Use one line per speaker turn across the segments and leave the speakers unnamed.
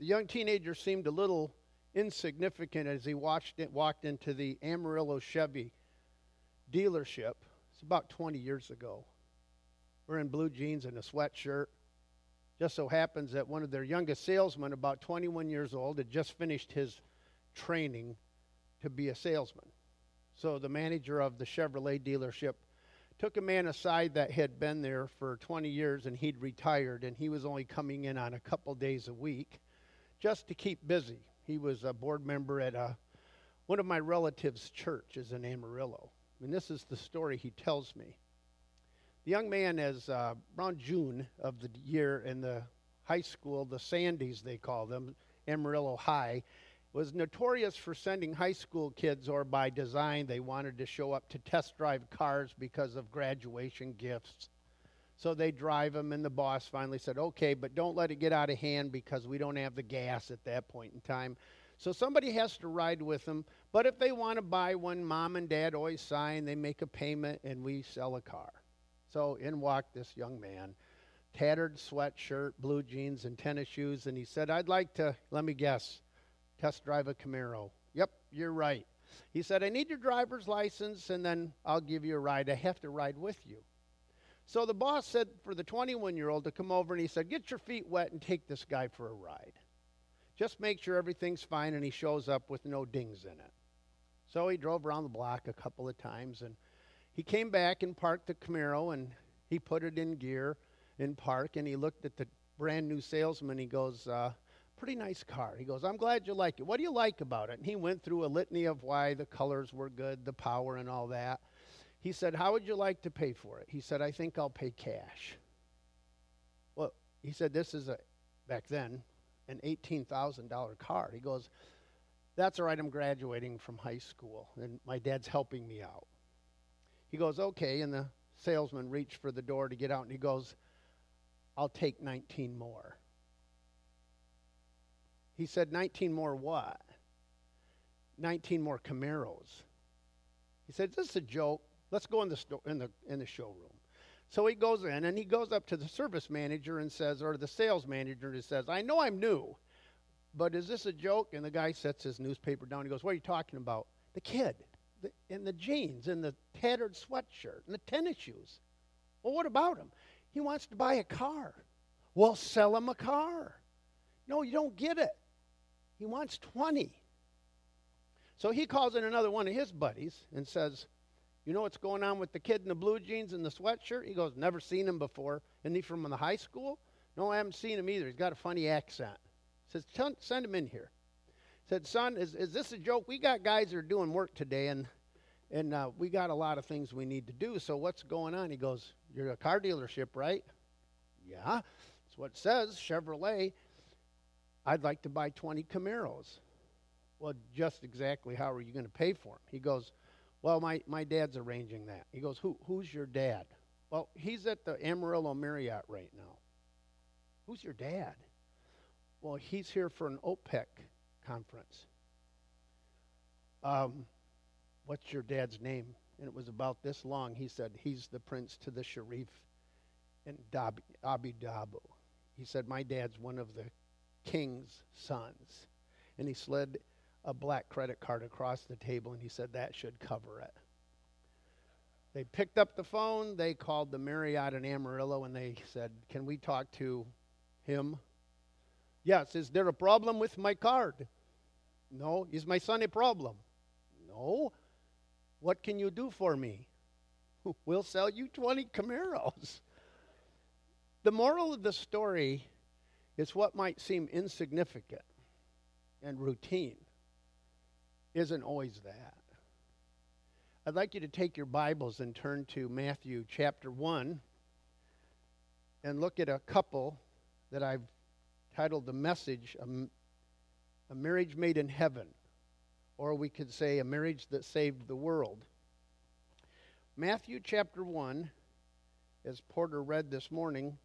The young teenager seemed a little insignificant as he watched it, walked into the Amarillo Chevy dealership. It's about 20 years ago. We're in blue jeans and a sweatshirt. Just so happens that one of their youngest salesmen, about 21 years old, had just finished his training to be a salesman. So the manager of the Chevrolet dealership took a man aside that had been there for 20 years and he'd retired and he was only coming in on a couple days a week just to keep busy. He was a board member at a, one of my relatives' churches in Amarillo. And this is the story he tells me. The young man is uh, around June of the year in the high school, the Sandies they call them, Amarillo High, was notorious for sending high school kids, or by design, they wanted to show up to test drive cars because of graduation gifts. So they drive them, and the boss finally said, okay, but don't let it get out of hand because we don't have the gas at that point in time. So somebody has to ride with them. But if they want to buy one, mom and dad always sign, they make a payment, and we sell a car. So in walked this young man, tattered sweatshirt, blue jeans, and tennis shoes, and he said, I'd like to, let me guess, test drive a Camaro. Yep, you're right. He said, I need your driver's license and then I'll give you a ride. I have to ride with you. So the boss said for the 21 year old to come over and he said, Get your feet wet and take this guy for a ride. Just make sure everything's fine and he shows up with no dings in it. So he drove around the block a couple of times and he came back and parked the Camaro and he put it in gear in park and he looked at the brand new salesman. He goes, uh, pretty nice car. He goes, I'm glad you like it. What do you like about it? And he went through a litany of why the colors were good, the power, and all that. He said, How would you like to pay for it? He said, I think I'll pay cash. Well, he said, This is a, back then, an $18,000 car. He goes, That's all right, I'm graduating from high school, and my dad's helping me out. He goes, Okay, and the salesman reached for the door to get out, and he goes, I'll take 19 more. He said, 19 more what? 19 more Camaros. He said, This is a joke. Let's go in the, sto- in, the, in the showroom. So he goes in and he goes up to the service manager and says, or the sales manager and says, I know I'm new, but is this a joke? And the guy sets his newspaper down. He goes, What are you talking about? The kid, the, in the jeans, and the tattered sweatshirt, and the tennis shoes. Well, what about him? He wants to buy a car. Well, sell him a car. No, you don't get it. He wants 20. So he calls in another one of his buddies and says, You know what's going on with the kid in the blue jeans and the sweatshirt? He goes, Never seen him before. Isn't he from the high school? No, I haven't seen him either. He's got a funny accent. Says, Send him in here. Said, Son, is, is this a joke? We got guys that are doing work today, and, and uh, we got a lot of things we need to do. So what's going on? He goes, You're a car dealership, right? Yeah. That's what it says, Chevrolet. I'd like to buy 20 Camaros. Well, just exactly how are you going to pay for them? He goes, Well, my, my dad's arranging that. He goes, Who, Who's your dad? Well, he's at the Amarillo Marriott right now. Who's your dad? Well, he's here for an OPEC conference. Um, what's your dad's name? And it was about this long. He said, He's the prince to the Sharif in Abu Dhabi. He said, My dad's one of the king's sons. And he slid a black credit card across the table and he said, That should cover it. They picked up the phone, they called the Marriott in Amarillo, and they said, Can we talk to him? Yes, is there a problem with my card? No. Is my son a problem? No. What can you do for me? We'll sell you 20 Camaros. The moral of the story is what might seem insignificant and routine isn't always that. I'd like you to take your Bibles and turn to Matthew chapter 1 and look at a couple that I've titled the message A Marriage Made in Heaven, or we could say A Marriage That Saved the World. Matthew chapter 1, as Porter read this morning,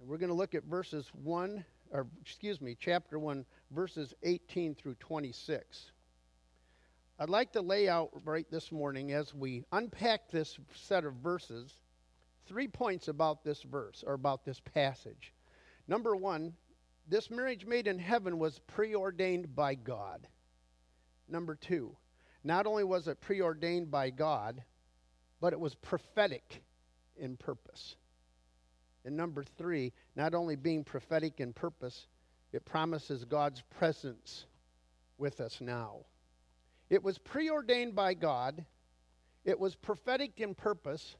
and we're going to look at verses 1, or excuse me, chapter 1, verses 18 through 26. I'd like to lay out right this morning as we unpack this set of verses three points about this verse or about this passage. Number one, this marriage made in heaven was preordained by God. Number two, not only was it preordained by God, but it was prophetic in purpose. And number three, not only being prophetic in purpose, it promises God's presence with us now. It was preordained by God, it was prophetic in purpose,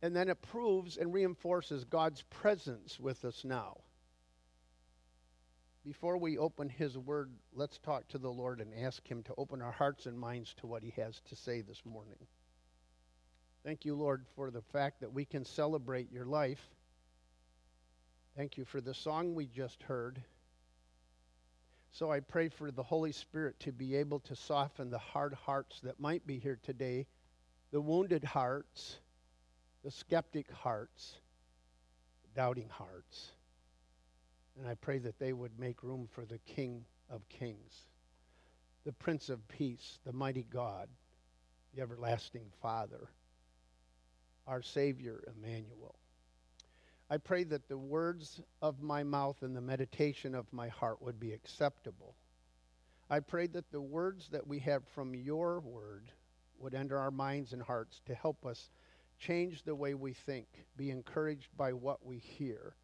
and then it proves and reinforces God's presence with us now. Before we open His Word, let's talk to the Lord and ask Him to open our hearts and minds to what He has to say this morning. Thank you, Lord, for the fact that we can celebrate your life. Thank you for the song we just heard. So I pray for the Holy Spirit to be able to soften the hard hearts that might be here today, the wounded hearts, the skeptic hearts, the doubting hearts. And I pray that they would make room for the King of Kings, the Prince of Peace, the mighty God, the everlasting Father, our Savior, Emmanuel. I pray that the words of my mouth and the meditation of my heart would be acceptable. I pray that the words that we have from your word would enter our minds and hearts to help us change the way we think, be encouraged by what we hear,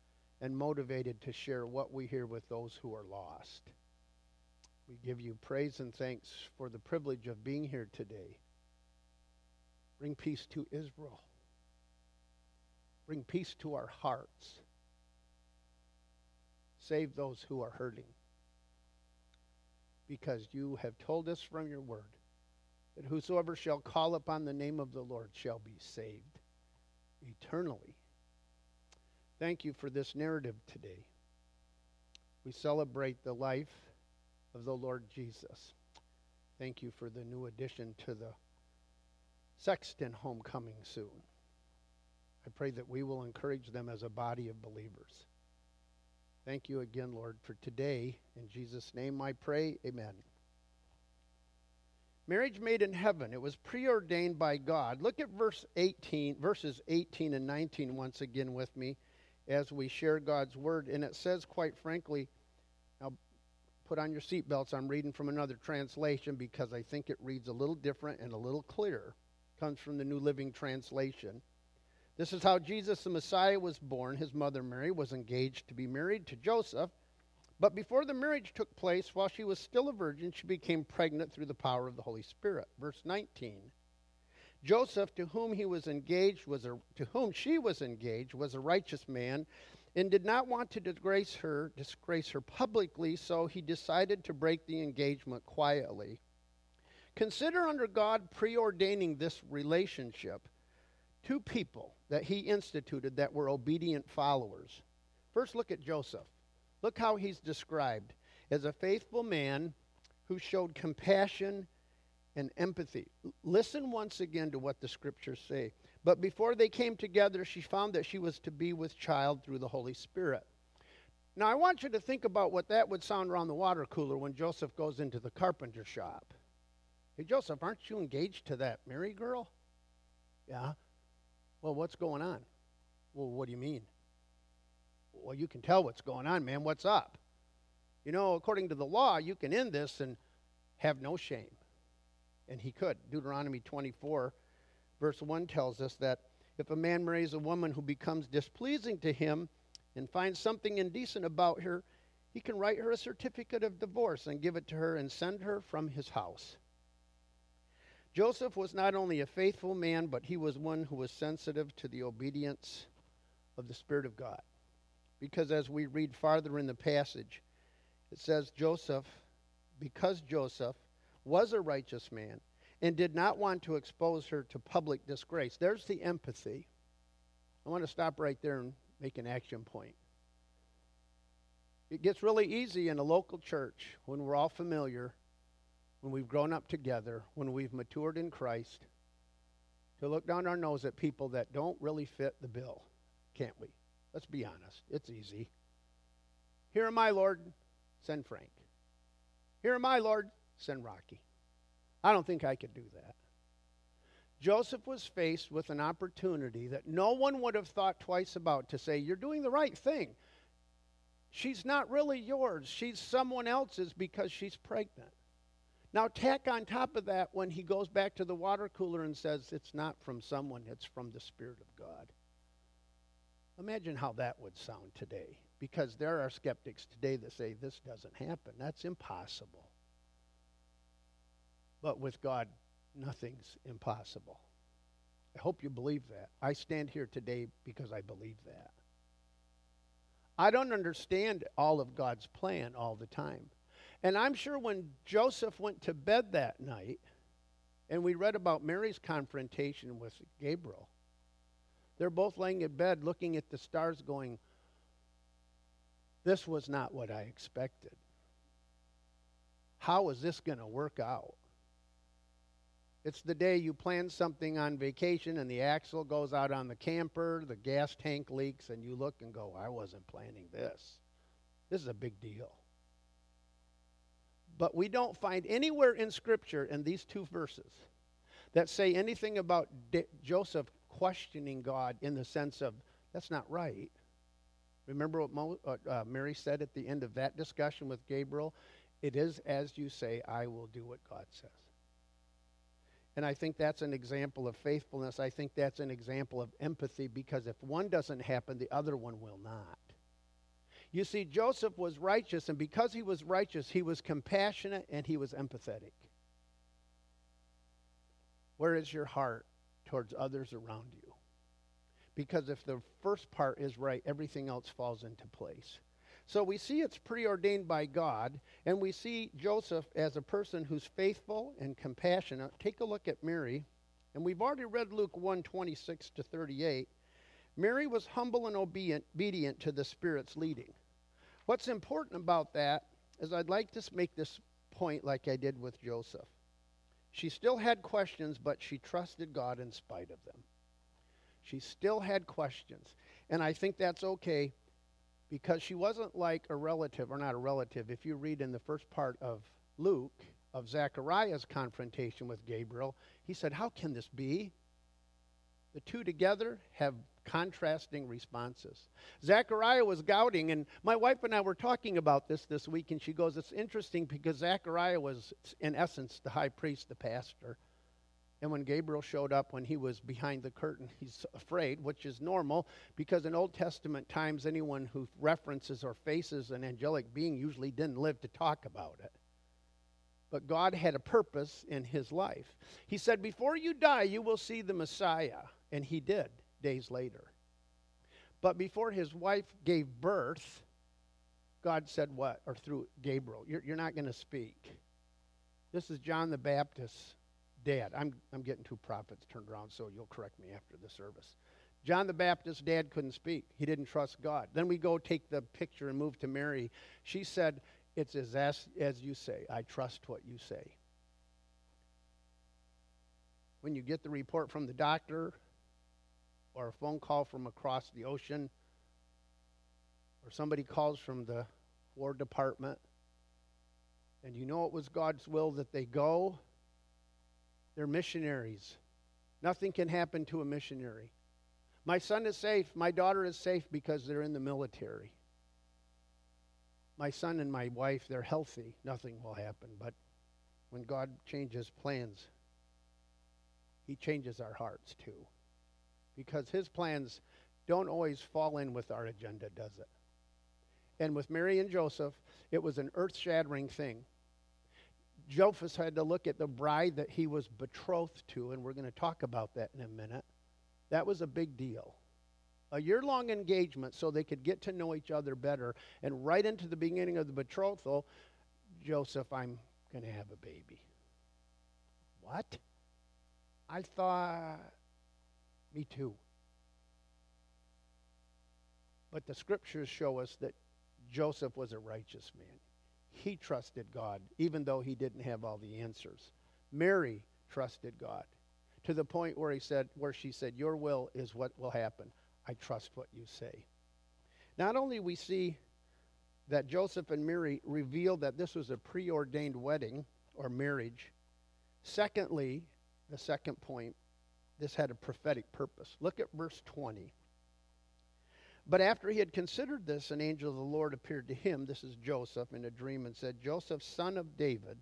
and motivated to share what we hear with those who are lost. We give you praise and thanks for the privilege of being here today. Bring peace to Israel. Bring peace to our hearts. Save those who are hurting. Because you have told us from your word that whosoever shall call upon the name of the Lord shall be saved eternally. Thank you for this narrative today. We celebrate the life of the Lord Jesus. Thank you for the new addition to the Sexton homecoming soon. I pray that we will encourage them as a body of believers. Thank you again, Lord, for today. In Jesus' name I pray. Amen. Marriage made in heaven. It was preordained by God. Look at verse 18, verses 18 and 19 once again with me as we share God's word. And it says, quite frankly, now put on your seatbelts. I'm reading from another translation because I think it reads a little different and a little clearer. Comes from the New Living Translation. This is how Jesus the Messiah was born. His mother Mary was engaged to be married to Joseph. But before the marriage took place, while she was still a virgin, she became pregnant through the power of the Holy Spirit. Verse 19. Joseph, to whom he was engaged, was a, to whom she was engaged, was a righteous man, and did not want to disgrace her, disgrace her publicly, so he decided to break the engagement quietly. Consider under God preordaining this relationship two people that he instituted that were obedient followers. First, look at Joseph. Look how he's described as a faithful man who showed compassion and empathy. Listen once again to what the scriptures say. But before they came together, she found that she was to be with child through the Holy Spirit. Now, I want you to think about what that would sound around the water cooler when Joseph goes into the carpenter shop. Hey, Joseph, aren't you engaged to that Mary girl? Yeah. Well, what's going on? Well, what do you mean? Well, you can tell what's going on, man. What's up? You know, according to the law, you can end this and have no shame. And he could. Deuteronomy 24, verse 1 tells us that if a man marries a woman who becomes displeasing to him and finds something indecent about her, he can write her a certificate of divorce and give it to her and send her from his house. Joseph was not only a faithful man, but he was one who was sensitive to the obedience of the Spirit of God. Because as we read farther in the passage, it says Joseph, because Joseph was a righteous man and did not want to expose her to public disgrace. There's the empathy. I want to stop right there and make an action point. It gets really easy in a local church when we're all familiar when we've grown up together, when we've matured in Christ, to look down our nose at people that don't really fit the bill, can't we? Let's be honest. It's easy. Here am I, Lord. Send Frank. Here am I, Lord. Send Rocky. I don't think I could do that. Joseph was faced with an opportunity that no one would have thought twice about to say, You're doing the right thing. She's not really yours. She's someone else's because she's pregnant. Now, tack on top of that when he goes back to the water cooler and says, It's not from someone, it's from the Spirit of God. Imagine how that would sound today. Because there are skeptics today that say this doesn't happen. That's impossible. But with God, nothing's impossible. I hope you believe that. I stand here today because I believe that. I don't understand all of God's plan all the time. And I'm sure when Joseph went to bed that night, and we read about Mary's confrontation with Gabriel, they're both laying in bed looking at the stars, going, This was not what I expected. How is this going to work out? It's the day you plan something on vacation and the axle goes out on the camper, the gas tank leaks, and you look and go, I wasn't planning this. This is a big deal. But we don't find anywhere in Scripture in these two verses that say anything about D- Joseph questioning God in the sense of, that's not right. Remember what Mo, uh, uh, Mary said at the end of that discussion with Gabriel? It is as you say, I will do what God says. And I think that's an example of faithfulness. I think that's an example of empathy because if one doesn't happen, the other one will not. You see, Joseph was righteous, and because he was righteous, he was compassionate and he was empathetic. Where is your heart towards others around you? Because if the first part is right, everything else falls into place. So we see it's preordained by God, and we see Joseph as a person who's faithful and compassionate. Take a look at Mary, and we've already read Luke 1 26 to 38. Mary was humble and obedient, obedient to the Spirit's leading. What's important about that is I'd like to make this point like I did with Joseph. She still had questions, but she trusted God in spite of them. She still had questions. And I think that's okay because she wasn't like a relative, or not a relative. If you read in the first part of Luke, of Zechariah's confrontation with Gabriel, he said, How can this be? The two together have contrasting responses. Zechariah was doubting, and my wife and I were talking about this this week, and she goes, It's interesting because Zechariah was, in essence, the high priest, the pastor. And when Gabriel showed up, when he was behind the curtain, he's afraid, which is normal because in Old Testament times, anyone who references or faces an angelic being usually didn't live to talk about it. But God had a purpose in his life. He said, Before you die, you will see the Messiah. And he did days later. But before his wife gave birth, God said what? Or through Gabriel, You're, you're not going to speak. This is John the Baptist's dad. I'm, I'm getting two prophets turned around, so you'll correct me after the service. John the Baptist's dad couldn't speak. He didn't trust God. Then we go take the picture and move to Mary. She said, It's as, as, as you say. I trust what you say. When you get the report from the doctor or a phone call from across the ocean or somebody calls from the War Department and you know it was God's will that they go, they're missionaries. Nothing can happen to a missionary. My son is safe. My daughter is safe because they're in the military. My son and my wife, they're healthy. Nothing will happen. But when God changes plans, He changes our hearts too. Because His plans don't always fall in with our agenda, does it? And with Mary and Joseph, it was an earth shattering thing. Joseph had to look at the bride that he was betrothed to, and we're going to talk about that in a minute. That was a big deal. A year long engagement so they could get to know each other better. And right into the beginning of the betrothal, Joseph, I'm going to have a baby. What? I thought, me too. But the scriptures show us that Joseph was a righteous man. He trusted God, even though he didn't have all the answers. Mary trusted God to the point where he said, where she said, Your will is what will happen. I trust what you say. Not only we see that Joseph and Mary revealed that this was a preordained wedding or marriage. Secondly, the second point, this had a prophetic purpose. Look at verse 20. But after he had considered this, an angel of the Lord appeared to him, this is Joseph, in a dream, and said, Joseph, son of David,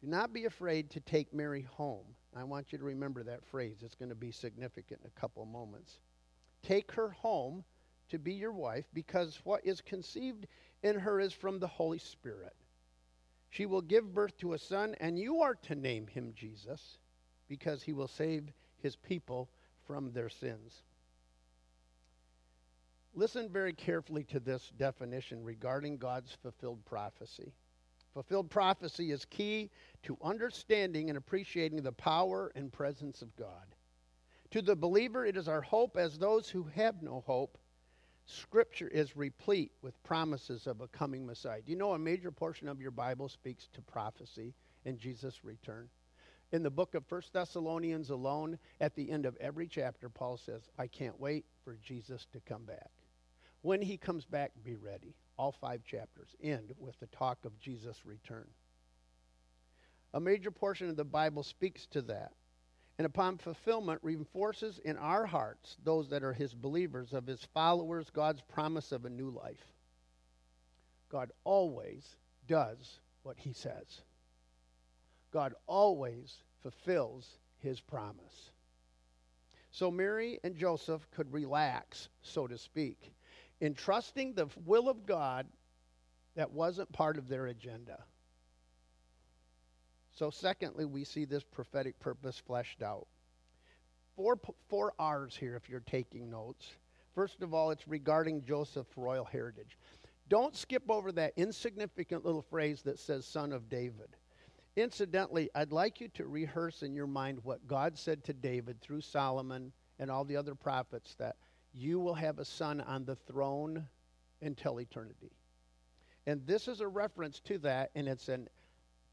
do not be afraid to take Mary home. I want you to remember that phrase. It's going to be significant in a couple moments. Take her home to be your wife, because what is conceived in her is from the Holy Spirit. She will give birth to a son, and you are to name him Jesus, because he will save his people from their sins. Listen very carefully to this definition regarding God's fulfilled prophecy. Fulfilled prophecy is key to understanding and appreciating the power and presence of God. To the believer, it is our hope as those who have no hope. Scripture is replete with promises of a coming Messiah. Do you know a major portion of your Bible speaks to prophecy and Jesus' return? In the book of First Thessalonians alone, at the end of every chapter, Paul says, I can't wait for Jesus to come back. When he comes back, be ready. All five chapters end with the talk of Jesus' return. A major portion of the Bible speaks to that. And upon fulfillment, reinforces in our hearts, those that are his believers, of his followers, God's promise of a new life. God always does what he says. God always fulfills his promise. So Mary and Joseph could relax, so to speak, in trusting the will of God that wasn't part of their agenda. So, secondly, we see this prophetic purpose fleshed out. Four, four R's here if you're taking notes. First of all, it's regarding Joseph's royal heritage. Don't skip over that insignificant little phrase that says son of David. Incidentally, I'd like you to rehearse in your mind what God said to David through Solomon and all the other prophets that you will have a son on the throne until eternity. And this is a reference to that, and it's an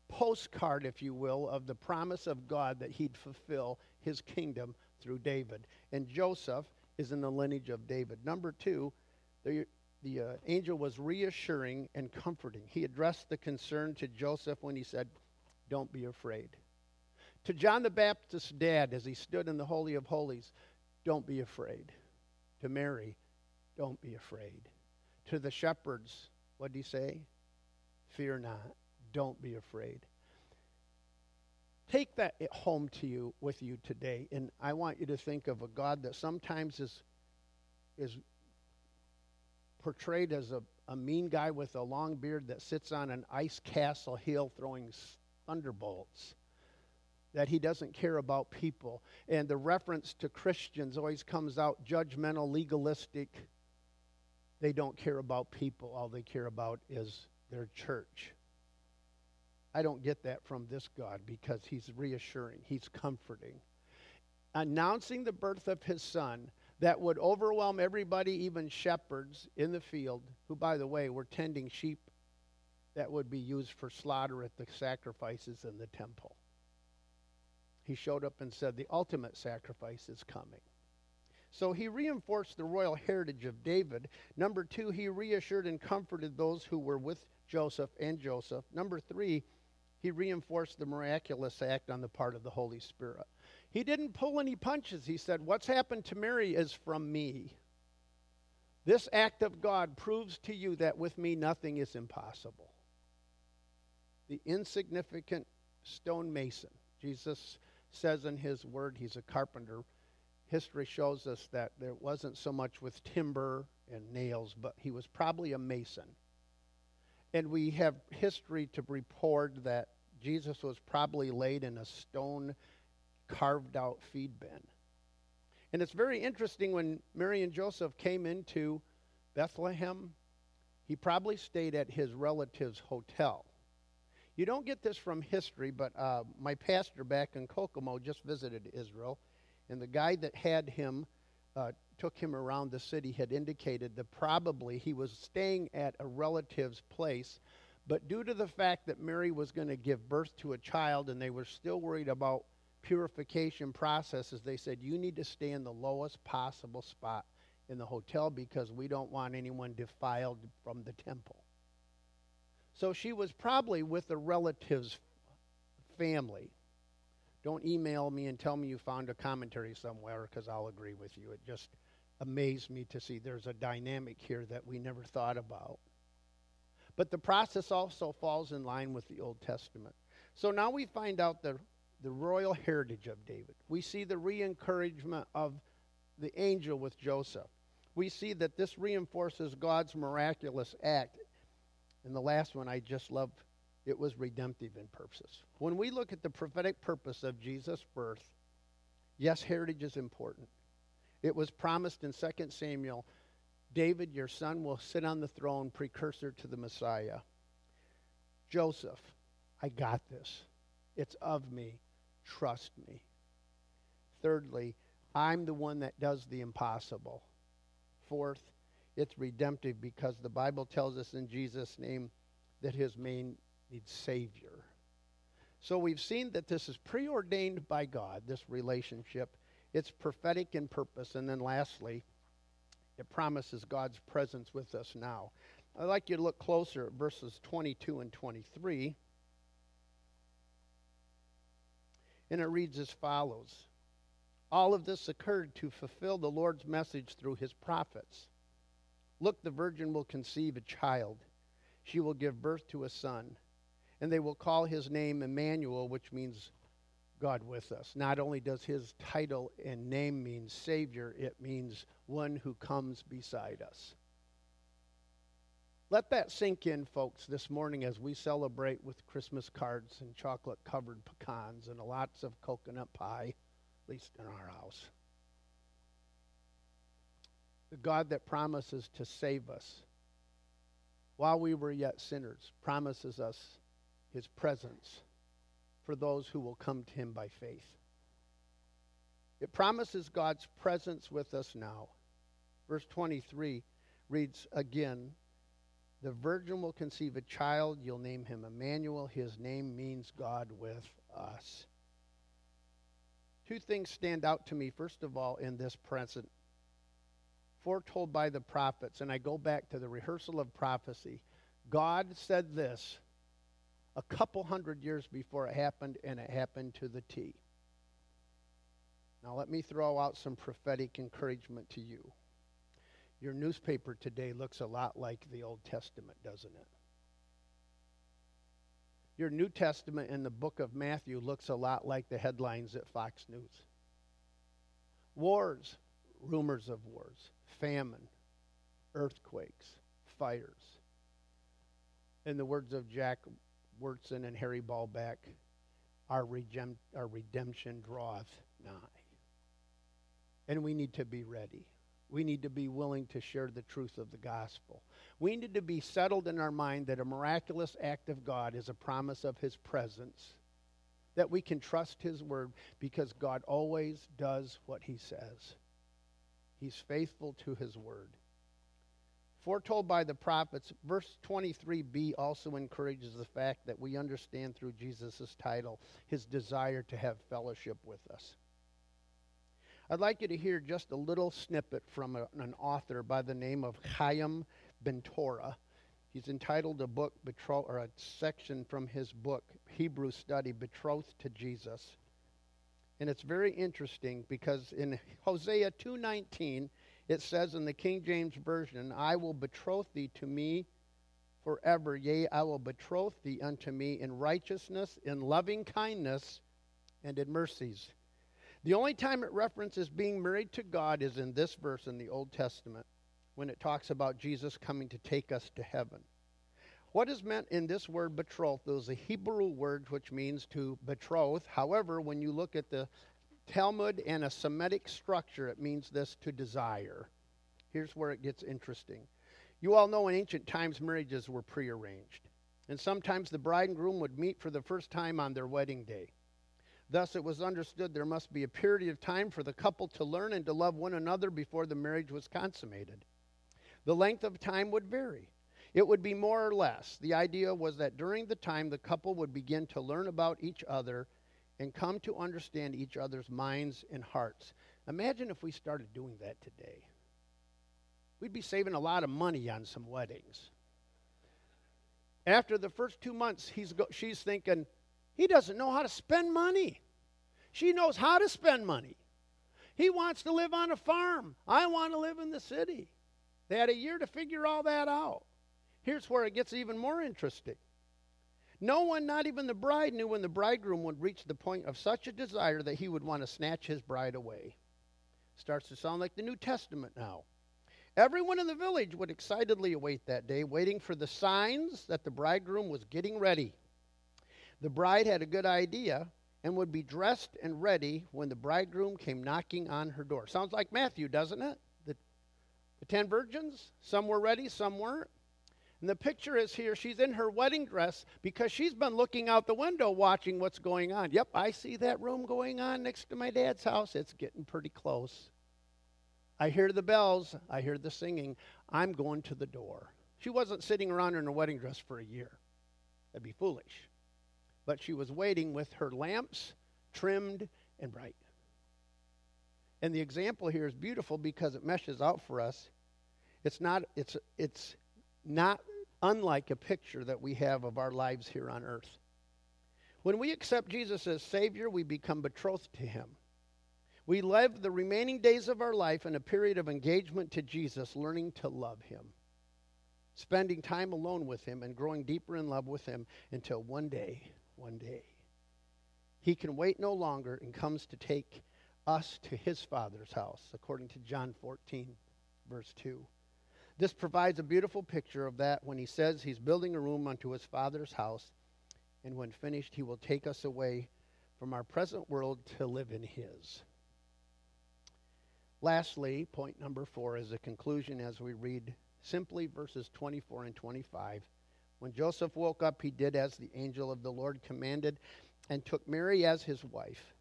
postcard, if you will, of the promise of God that he'd fulfill his kingdom through David. And Joseph is in the lineage of David. Number two, the, the uh, angel was reassuring and comforting. He addressed the concern to Joseph when he said, Don't be afraid. To John the Baptist's dad, as he stood in the Holy of Holies, Don't be afraid. To Mary, Don't be afraid. To the shepherds, what did he say? Fear not. Don't be afraid. Take that home to you with you today, and I want you to think of a God that sometimes is is portrayed as a, a mean guy with a long beard that sits on an ice castle hill throwing thunderbolts. That he doesn't care about people. And the reference to Christians always comes out judgmental, legalistic. They don't care about people. All they care about is their church. I don't get that from this God because he's reassuring, he's comforting. Announcing the birth of his son that would overwhelm everybody, even shepherds in the field, who, by the way, were tending sheep that would be used for slaughter at the sacrifices in the temple. He showed up and said, The ultimate sacrifice is coming. So he reinforced the royal heritage of David. Number two, he reassured and comforted those who were with Joseph and Joseph. Number three, he reinforced the miraculous act on the part of the Holy Spirit. He didn't pull any punches. He said, What's happened to Mary is from me. This act of God proves to you that with me nothing is impossible. The insignificant stonemason, Jesus says in his word, he's a carpenter. History shows us that there wasn't so much with timber and nails, but he was probably a mason. And we have history to report that Jesus was probably laid in a stone carved out feed bin. And it's very interesting when Mary and Joseph came into Bethlehem, he probably stayed at his relative's hotel. You don't get this from history, but uh, my pastor back in Kokomo just visited Israel, and the guy that had him uh, took him around the city had indicated that probably he was staying at a relative's place, but due to the fact that Mary was going to give birth to a child and they were still worried about purification processes, they said, You need to stay in the lowest possible spot in the hotel because we don't want anyone defiled from the temple. So she was probably with a relative's family. Don't email me and tell me you found a commentary somewhere because I'll agree with you. It just amazed me to see there's a dynamic here that we never thought about. But the process also falls in line with the Old Testament. So now we find out the, the royal heritage of David. We see the re encouragement of the angel with Joseph. We see that this reinforces God's miraculous act. And the last one I just love, it was redemptive in purposes. When we look at the prophetic purpose of Jesus' birth, yes, heritage is important. It was promised in 2 Samuel David, your son, will sit on the throne, precursor to the Messiah. Joseph, I got this. It's of me. Trust me. Thirdly, I'm the one that does the impossible. Fourth, it's redemptive because the Bible tells us in Jesus' name that his main needs Savior. So we've seen that this is preordained by God, this relationship. It's prophetic in purpose. And then lastly, it promises God's presence with us now. I'd like you to look closer at verses 22 and 23. And it reads as follows All of this occurred to fulfill the Lord's message through his prophets. Look, the virgin will conceive a child. She will give birth to a son, and they will call his name Emmanuel, which means God with us. Not only does his title and name mean Savior, it means one who comes beside us. Let that sink in, folks, this morning as we celebrate with Christmas cards and chocolate covered pecans and lots of coconut pie, at least in our house. The God that promises to save us while we were yet sinners promises us his presence for those who will come to him by faith. It promises God's presence with us now. Verse 23 reads again The virgin will conceive a child. You'll name him Emmanuel. His name means God with us. Two things stand out to me, first of all, in this present. Foretold by the prophets, and I go back to the rehearsal of prophecy. God said this a couple hundred years before it happened, and it happened to the T. Now, let me throw out some prophetic encouragement to you. Your newspaper today looks a lot like the Old Testament, doesn't it? Your New Testament in the book of Matthew looks a lot like the headlines at Fox News. Wars, rumors of wars, famine, earthquakes, fires. In the words of Jack Wyrtzen and Harry Bollback, our, regem- our redemption draweth nigh. And we need to be ready. We need to be willing to share the truth of the gospel. We need to be settled in our mind that a miraculous act of God is a promise of his presence, that we can trust his word because God always does what he says. He's faithful to his word foretold by the prophets, verse 23b also encourages the fact that we understand through Jesus' title his desire to have fellowship with us. I'd like you to hear just a little snippet from a, an author by the name of Chaim Bentorah. He's entitled a book, or a section from his book, Hebrew Study, Betrothed to Jesus. And it's very interesting because in Hosea 2:19 it says in the King James Version, I will betroth thee to me forever. Yea, I will betroth thee unto me in righteousness, in loving kindness, and in mercies. The only time it references being married to God is in this verse in the Old Testament when it talks about Jesus coming to take us to heaven. What is meant in this word betroth is a Hebrew word which means to betroth. However, when you look at the Talmud and a Semitic structure, it means this to desire. Here's where it gets interesting. You all know in ancient times marriages were prearranged, and sometimes the bride and groom would meet for the first time on their wedding day. Thus, it was understood there must be a period of time for the couple to learn and to love one another before the marriage was consummated. The length of time would vary. It would be more or less. The idea was that during the time the couple would begin to learn about each other and come to understand each other's minds and hearts. Imagine if we started doing that today. We'd be saving a lot of money on some weddings. After the first two months, he's go- she's thinking, he doesn't know how to spend money. She knows how to spend money. He wants to live on a farm. I want to live in the city. They had a year to figure all that out. Here's where it gets even more interesting. No one, not even the bride, knew when the bridegroom would reach the point of such a desire that he would want to snatch his bride away. Starts to sound like the New Testament now. Everyone in the village would excitedly await that day, waiting for the signs that the bridegroom was getting ready. The bride had a good idea and would be dressed and ready when the bridegroom came knocking on her door. Sounds like Matthew, doesn't it? The, the ten virgins, some were ready, some weren't. And the picture is here. She's in her wedding dress because she's been looking out the window watching what's going on. Yep, I see that room going on next to my dad's house. It's getting pretty close. I hear the bells. I hear the singing. I'm going to the door. She wasn't sitting around in her wedding dress for a year. That'd be foolish. But she was waiting with her lamps trimmed and bright. And the example here is beautiful because it meshes out for us. It's not, it's, it's not unlike a picture that we have of our lives here on earth. When we accept Jesus as Savior, we become betrothed to Him. We live the remaining days of our life in a period of engagement to Jesus, learning to love Him, spending time alone with Him, and growing deeper in love with Him until one day, one day, He can wait no longer and comes to take us to His Father's house, according to John 14, verse 2. This provides a beautiful picture of that when he says he's building a room unto his Father's house, and when finished, he will take us away from our present world to live in his. Lastly, point number four is a conclusion as we read simply verses 24 and 25. When Joseph woke up, he did as the angel of the Lord commanded and took Mary as his wife.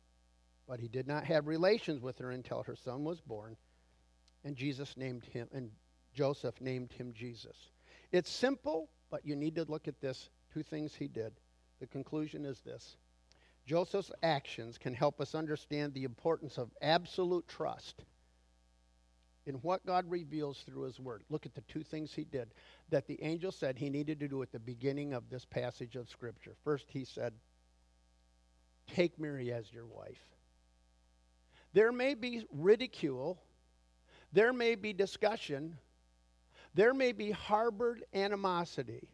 But he did not have relations with her until her son was born, and Jesus named him, and Joseph named him Jesus. It's simple, but you need to look at this. Two things he did. The conclusion is this Joseph's actions can help us understand the importance of absolute trust in what God reveals through his word. Look at the two things he did that the angel said he needed to do at the beginning of this passage of Scripture. First, he said, Take Mary as your wife. There may be ridicule, there may be discussion, there may be harbored animosity.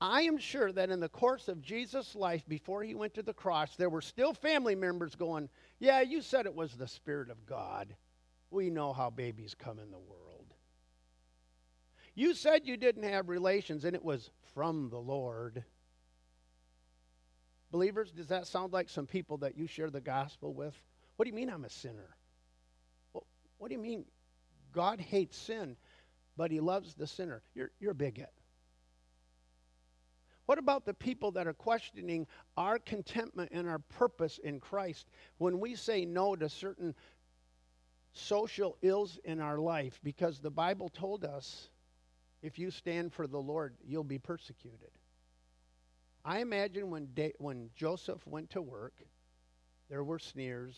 I am sure that in the course of Jesus' life before he went to the cross, there were still family members going, Yeah, you said it was the Spirit of God. We know how babies come in the world. You said you didn't have relations and it was from the Lord. Believers, does that sound like some people that you share the gospel with? What do you mean I'm a sinner? what do you mean God hates sin? But he loves the sinner. You're, you're a bigot. What about the people that are questioning our contentment and our purpose in Christ when we say no to certain social ills in our life? Because the Bible told us if you stand for the Lord, you'll be persecuted. I imagine when, da- when Joseph went to work, there were sneers,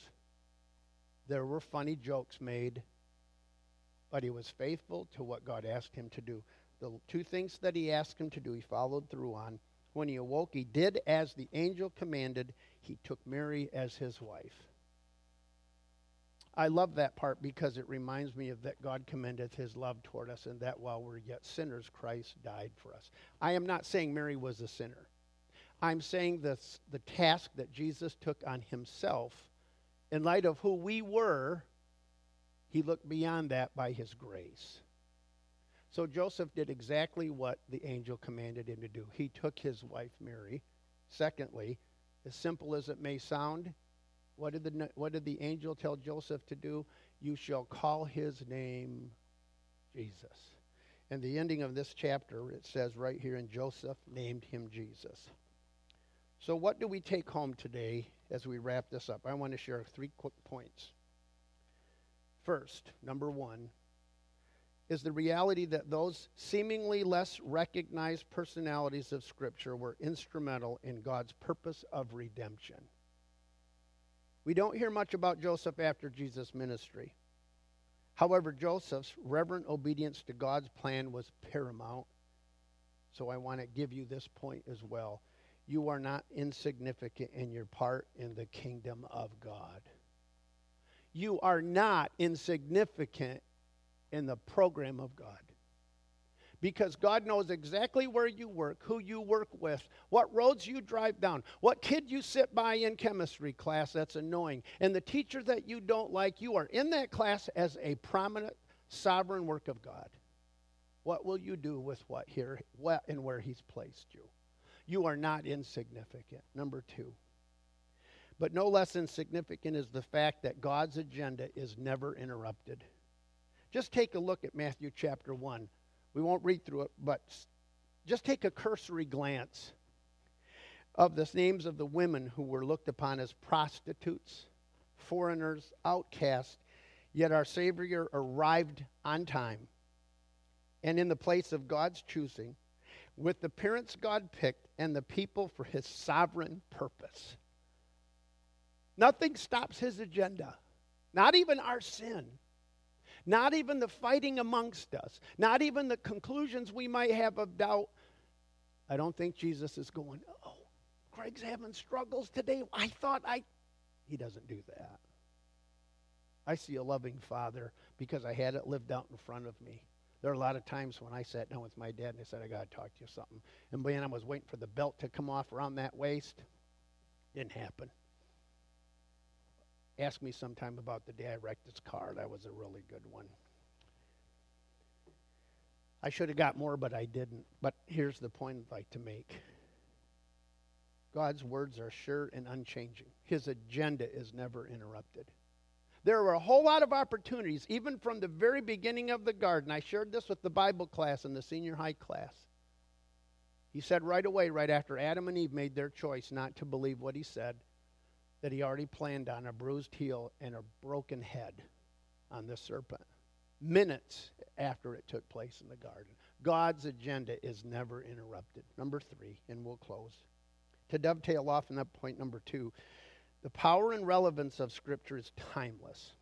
there were funny jokes made but he was faithful to what God asked him to do. The two things that he asked him to do, he followed through on. When he awoke, he did as the angel commanded. He took Mary as his wife. I love that part because it reminds me of that God commendeth his love toward us, and that while we're yet sinners, Christ died for us. I am not saying Mary was a sinner. I'm saying this, the task that Jesus took on himself in light of who we were he looked beyond that by his grace. So Joseph did exactly what the angel commanded him to do. He took his wife Mary. Secondly, as simple as it may sound, what did the, what did the angel tell Joseph to do? You shall call his name Jesus. And the ending of this chapter, it says right here, and Joseph named him Jesus. So, what do we take home today as we wrap this up? I want to share three quick points. First, number one, is the reality that those seemingly less recognized personalities of Scripture were instrumental in God's purpose of redemption. We don't hear much about Joseph after Jesus' ministry. However, Joseph's reverent obedience to God's plan was paramount. So I want to give you this point as well. You are not insignificant in your part in the kingdom of God. You are not insignificant in the program of God. Because God knows exactly where you work, who you work with, what roads you drive down, what kid you sit by in chemistry class that's annoying, and the teacher that you don't like. You are in that class as a prominent, sovereign work of God. What will you do with what here what and where He's placed you? You are not insignificant. Number two. But no less insignificant is the fact that God's agenda is never interrupted. Just take a look at Matthew chapter 1. We won't read through it, but just take a cursory glance of the names of the women who were looked upon as prostitutes, foreigners, outcasts, yet our Savior arrived on time and in the place of God's choosing with the parents God picked and the people for his sovereign purpose. Nothing stops his agenda, not even our sin, not even the fighting amongst us, not even the conclusions we might have of doubt. I don't think Jesus is going, oh, Krag's having struggles today. I thought I. He doesn't do that. I see a loving father because I had it lived out in front of me. There are a lot of times when I sat down with my dad and I said, I got to talk to you something. And man, I was waiting for the belt to come off around that waist. Didn't happen. Ask me sometime about the day I wrecked this car. That was a really good one. I should have got more, but I didn't. But here's the point I'd like to make God's words are sure and unchanging, His agenda is never interrupted. There were a whole lot of opportunities, even from the very beginning of the garden. I shared this with the Bible class and the senior high class. He said right away, right after Adam and Eve made their choice not to believe what he said, that he already planned on a bruised heel and a broken head on the serpent. Minutes after it took place in the garden. God's agenda is never interrupted. Number three, and we'll close. To dovetail off on that point number two, the power and relevance of Scripture is timeless.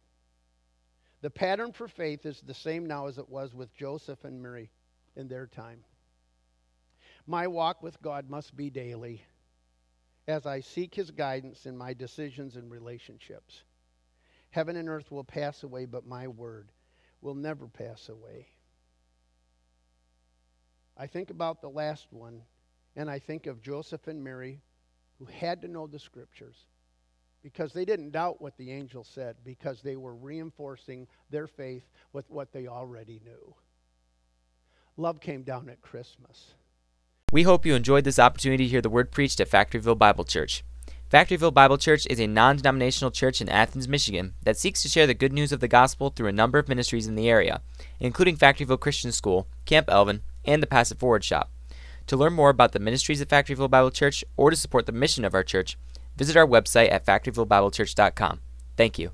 The pattern for faith is the same now as it was with Joseph and Mary in their time. My walk with God must be daily as I seek his guidance in my decisions and relationships. Heaven and earth will pass away, but my word will never pass away. I think about the last one, and I think of Joseph and Mary, who had to know the scriptures because they didn't doubt what the angel said, because they were reinforcing their faith with what they already knew. Love came down at Christmas.
We hope you enjoyed this opportunity to hear the word preached at Factoryville Bible Church. Factoryville Bible Church is a non denominational church in Athens, Michigan that seeks to share the good news of the gospel through a number of ministries in the area, including Factoryville Christian School, Camp Elvin, and the Pass It Forward Shop. To learn more about the ministries of Factoryville Bible Church or to support the mission of our church, visit our website at factoryvillebiblechurch.com. Thank you.